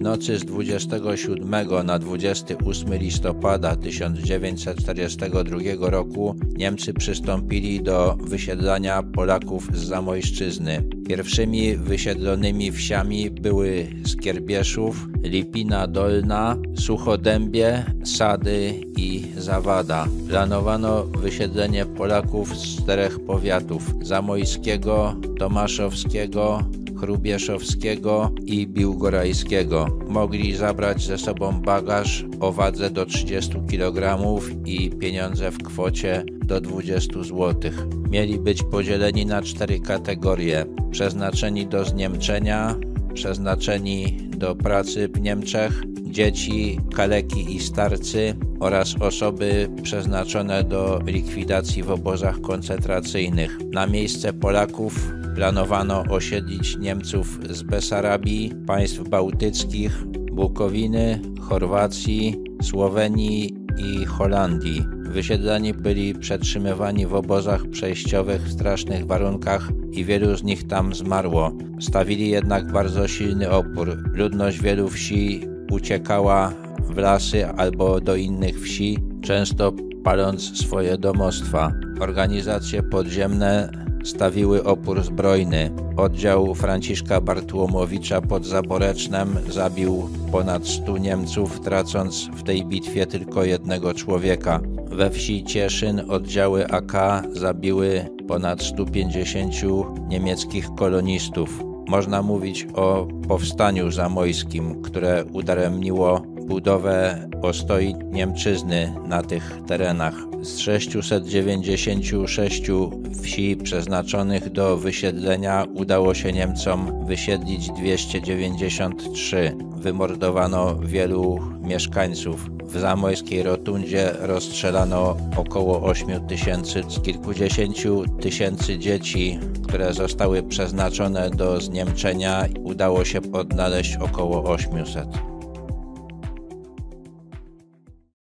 W nocy z 27 na 28 listopada 1942 roku Niemcy przystąpili do wysiedlania Polaków z Zamojszczyzny. Pierwszymi wysiedlonymi wsiami były Skierbieszów, Lipina Dolna, Suchodębie, Sady i Zawada. Planowano wysiedlenie Polaków z czterech powiatów: Zamojskiego, Tomaszowskiego, Chrubieszowskiego i Biłgorajskiego. Mogli zabrać ze sobą bagaż o wadze do 30 kg i pieniądze w kwocie do 20 zł. Mieli być podzieleni na cztery kategorie: przeznaczeni do zniemczenia, przeznaczeni do pracy w Niemczech, dzieci, kaleki i starcy oraz osoby przeznaczone do likwidacji w obozach koncentracyjnych. Na miejsce Polaków planowano osiedlić Niemców z Besarabii, państw bałtyckich, Bukowiny, Chorwacji, Słowenii i Holandii. Wysiedleni byli przetrzymywani w obozach przejściowych w strasznych warunkach i wielu z nich tam zmarło. Stawili jednak bardzo silny opór. Ludność wielu wsi uciekała w lasy albo do innych wsi, często paląc swoje domostwa. Organizacje podziemne stawiły opór zbrojny. Oddział Franciszka Bartłomowicza pod Zaborecznem zabił ponad 100 Niemców, tracąc w tej bitwie tylko jednego człowieka. We wsi Cieszyn oddziały AK zabiły ponad 150 niemieckich kolonistów. Można mówić o powstaniu zamojskim, które udaremniło budowę ostoi Niemczyzny na tych terenach. Z 696 wsi przeznaczonych do wysiedlenia udało się Niemcom wysiedlić 293. Wymordowano wielu mieszkańców. W zamojskiej rotundzie rozstrzelano około 8 tysięcy z kilkudziesięciu tysięcy dzieci, które zostały przeznaczone do zniemczenia. Udało się odnaleźć około 800.